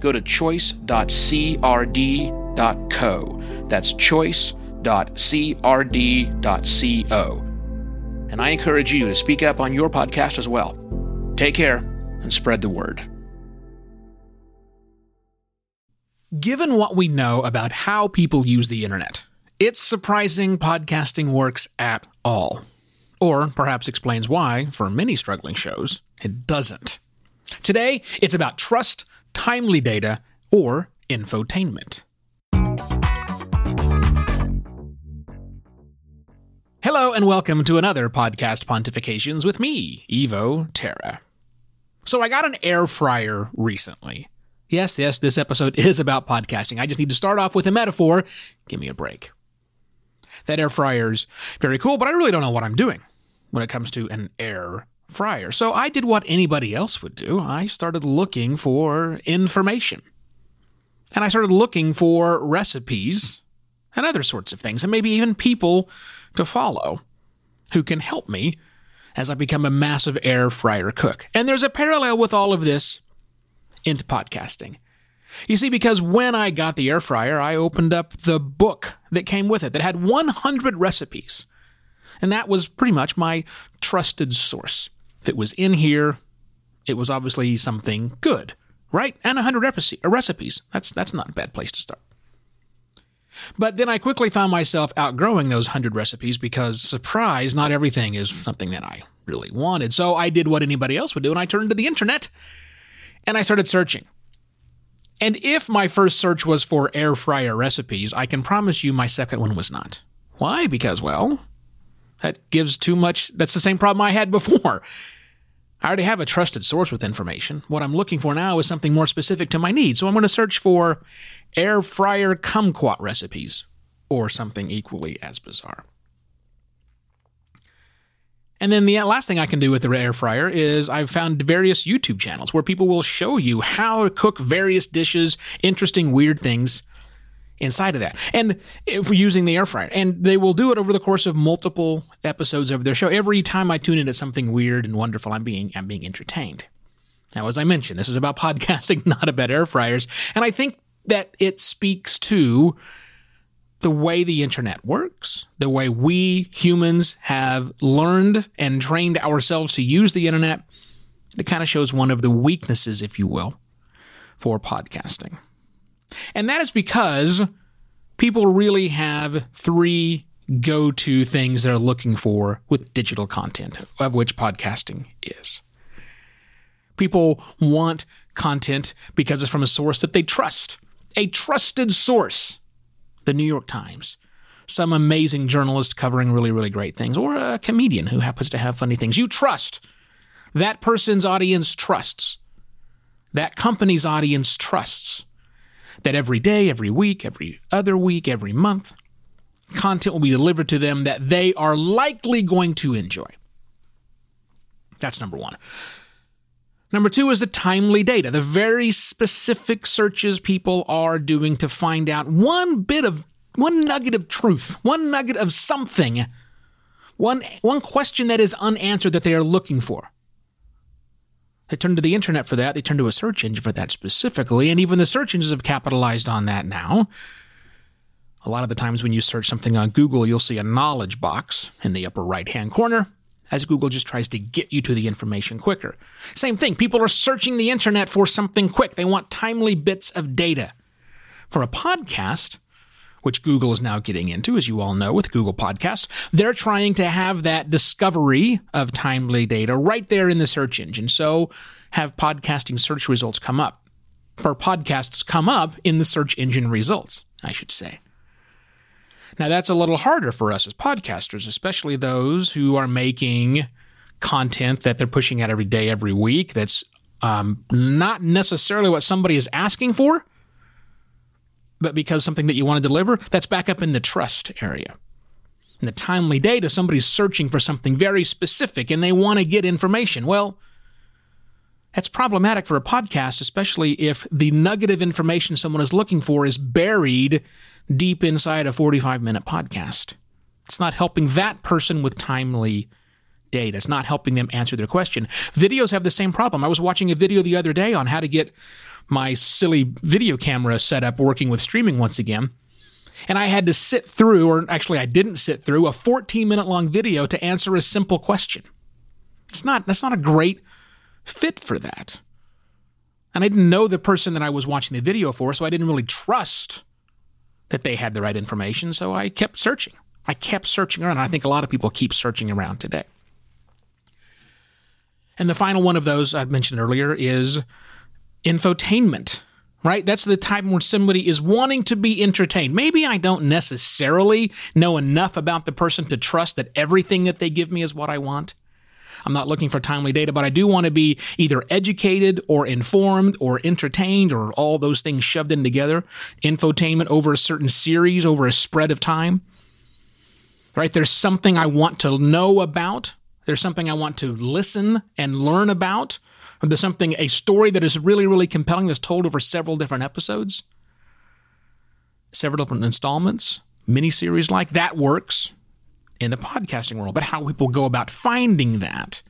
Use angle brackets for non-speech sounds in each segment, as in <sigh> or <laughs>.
go to choice.crd.co. That's choice.crd.co. And I encourage you to speak up on your podcast as well. Take care and spread the word. Given what we know about how people use the internet, it's surprising podcasting works at all. Or perhaps explains why, for many struggling shows, it doesn't. Today, it's about trust, timely data, or infotainment. Hello, and welcome to another podcast Pontifications with me, Evo Terra. So, I got an air fryer recently. Yes, yes, this episode <laughs> is about podcasting. I just need to start off with a metaphor. Give me a break. That air fryer's very cool, but I really don't know what I'm doing when it comes to an air fryer. So I did what anybody else would do. I started looking for information. And I started looking for recipes and other sorts of things, and maybe even people to follow who can help me as I become a massive air fryer cook. And there's a parallel with all of this into podcasting. You see, because when I got the air fryer, I opened up the book that came with it that had 100 recipes. And that was pretty much my trusted source. If it was in here, it was obviously something good, right? And 100 uh, recipes. That's, that's not a bad place to start. But then I quickly found myself outgrowing those 100 recipes because, surprise, not everything is something that I really wanted. So I did what anybody else would do and I turned to the internet and I started searching. And if my first search was for air fryer recipes, I can promise you my second one was not. Why? Because, well, that gives too much. That's the same problem I had before. I already have a trusted source with information. What I'm looking for now is something more specific to my needs. So I'm going to search for air fryer kumquat recipes or something equally as bizarre. And then the last thing I can do with the air fryer is I've found various YouTube channels where people will show you how to cook various dishes, interesting, weird things inside of that. And if we're using the air fryer, and they will do it over the course of multiple episodes of their show. Every time I tune in, it's something weird and wonderful. I'm being I'm being entertained. Now, as I mentioned, this is about <laughs> podcasting, not about air fryers, and I think that it speaks to the way the internet works, the way we humans have learned and trained ourselves to use the internet. It kind of shows one of the weaknesses, if you will, for podcasting. And that is because people really have three go to things they're looking for with digital content, of which podcasting is. People want content because it's from a source that they trust, a trusted source, the New York Times, some amazing journalist covering really, really great things, or a comedian who happens to have funny things. You trust. That person's audience trusts. That company's audience trusts that every day, every week, every other week, every month, content will be delivered to them that they are likely going to enjoy. That's number one. Number two is the timely data, the very specific searches people are doing to find out one bit of, one nugget of truth, one nugget of something, one, one question that is unanswered that they are looking for. They turn to the internet for that. They turn to a search engine for that specifically. And even the search engines have capitalized on that now. A lot of the times when you search something on Google, you'll see a knowledge box in the upper right hand corner as Google just tries to get you to the information quicker. Same thing, people are searching the internet for something quick. They want timely bits of data. For a podcast, which Google is now getting into, as you all know, with Google Podcasts. They're trying to have that discovery of timely data right there in the search engine. So have podcasting search results come up, or podcasts come up in the search engine results, I should say. Now, that's a little harder for us as podcasters, especially those who are making content that they're pushing out every day, every week, that's um, not necessarily what somebody is asking for but because something that you want to deliver, that's back up in the trust area. In the timely data, somebody's searching for something very specific and they want to get information. Well, that's problematic for a podcast, especially if the nugget of information someone is looking for is buried deep inside a 45 minute podcast. It's not helping that person with timely data. It's not helping them answer their question. Videos have the same problem. I was watching a video the other day on how to get my silly video camera set up working with streaming once again. And I had to sit through, or actually, I didn't sit through, a 14 minute long video to answer a simple question. It's not, that's not a great fit for that. And I didn't know the person that I was watching the video for, so I didn't really trust that they had the right information. So I kept searching. I kept searching around. I think a lot of people keep searching around today. And the final one of those I mentioned earlier is infotainment, right? That's the time where somebody is wanting to be entertained. Maybe I don't necessarily know enough about the person to trust that everything that they give me is what I want. I'm not looking for timely data, but I do want to be either educated or informed or entertained or all those things shoved in together. Infotainment over a certain series, over a spread of time. Right? There's something I want to know about. There's something I want to listen and learn about. There's something, a story that is really, really compelling that's told over several different episodes, several different installments, miniseries like that works in the podcasting world. But how people go about finding that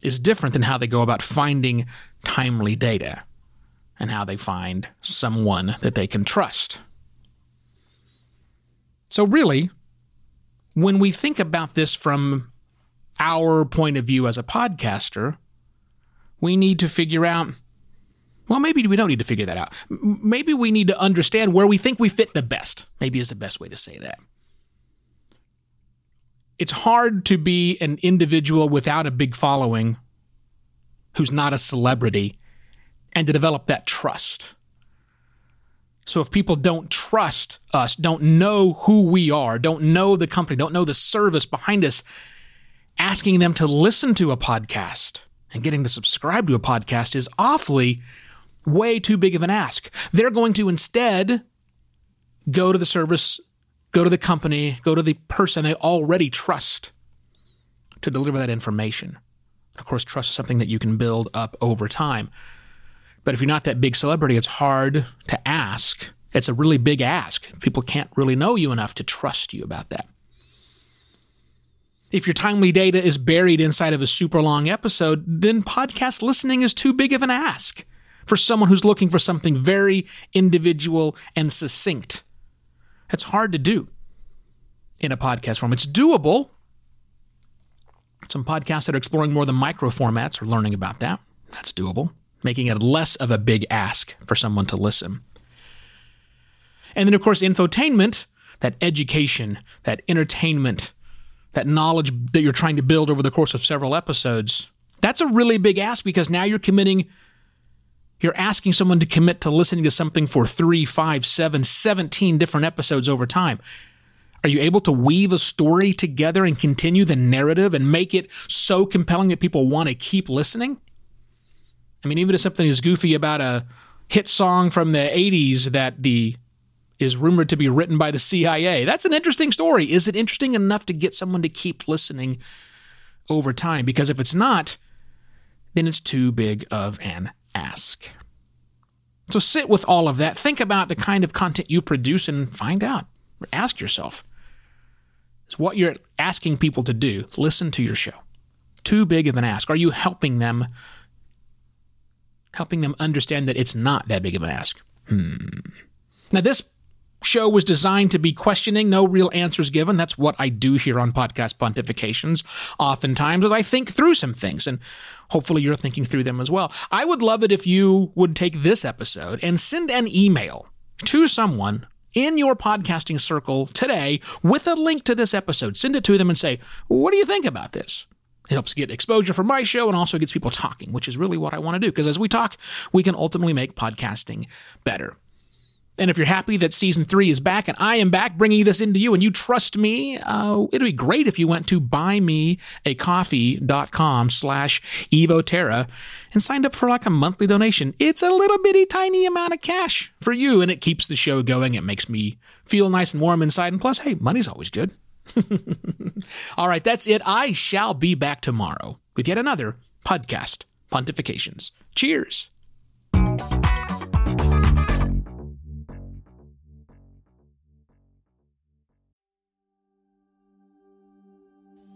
is different than how they go about finding timely data and how they find someone that they can trust. So, really, when we think about this from our point of view as a podcaster, we need to figure out well, maybe we don't need to figure that out. Maybe we need to understand where we think we fit the best, maybe is the best way to say that it's hard to be an individual without a big following who's not a celebrity and to develop that trust. So if people don't trust us, don't know who we are, don't know the company, don't know the service behind us, asking them to listen to a podcast and getting to subscribe to a podcast is awfully way too big of an ask. They're going to instead go to the service go to the company, go to the person they already trust to deliver that information. Of course, trust is something that you can build up over time. But if you're not that big celebrity, it's hard to ask. It's a really big ask. People can't really know you enough to trust you about that. If your timely data is buried inside of a super long episode, then podcast listening is too big of an ask for someone who's looking for something very individual and succinct. It's hard to do in a podcast form. It's doable. Some podcasts that are exploring more the micro formats are learning about that. That's doable, making it less of a big ask for someone to listen. And then, of course, infotainment, that education, that entertainment, that knowledge that you're trying to build over the course of several episodes. That's a really big ask because now you're committing you're asking someone to commit to listening to something for three, five, seven, 17 different episodes over time. Are you able to weave a story together and continue the narrative and make it so compelling that people want to keep listening? I mean, even if something is goofy about a hit song from the 80s that the is rumored to be written by the CIA. That's an interesting story. Is it interesting enough to get someone to keep listening over time? Because if it's not, then it's too big of an ask. So sit with all of that. Think about the kind of content you produce and find out. Ask yourself is what you're asking people to do, listen to your show. Too big of an ask. Are you helping them helping them understand that it's not that big of an ask? Hmm. Now this show was designed to be questioning, no real answers given. That's what I do here on Podcast Pontifications. Oftentimes, as I think through some things, and hopefully you're thinking through them as well. I would love it if you would take this episode and send an email to someone in your podcasting circle today with a link to this episode. Send it to them and say, What do you think about this? It helps get exposure for my show and also gets people talking, which is really what I want to do. Because as we talk, we can ultimately make podcasting better. And if you're happy that season three is back and I am back bringing this into you and you trust me, uh, it'd be great if you went to buymeacoffee.com slash evoterra and signed up for like a monthly donation. It's a little bitty tiny amount of cash for you and it keeps the show going. It makes me feel nice and warm inside. And plus, hey, money's always good. <laughs> All right, that's it. I shall be back tomorrow with yet another podcast pontifications. Cheers.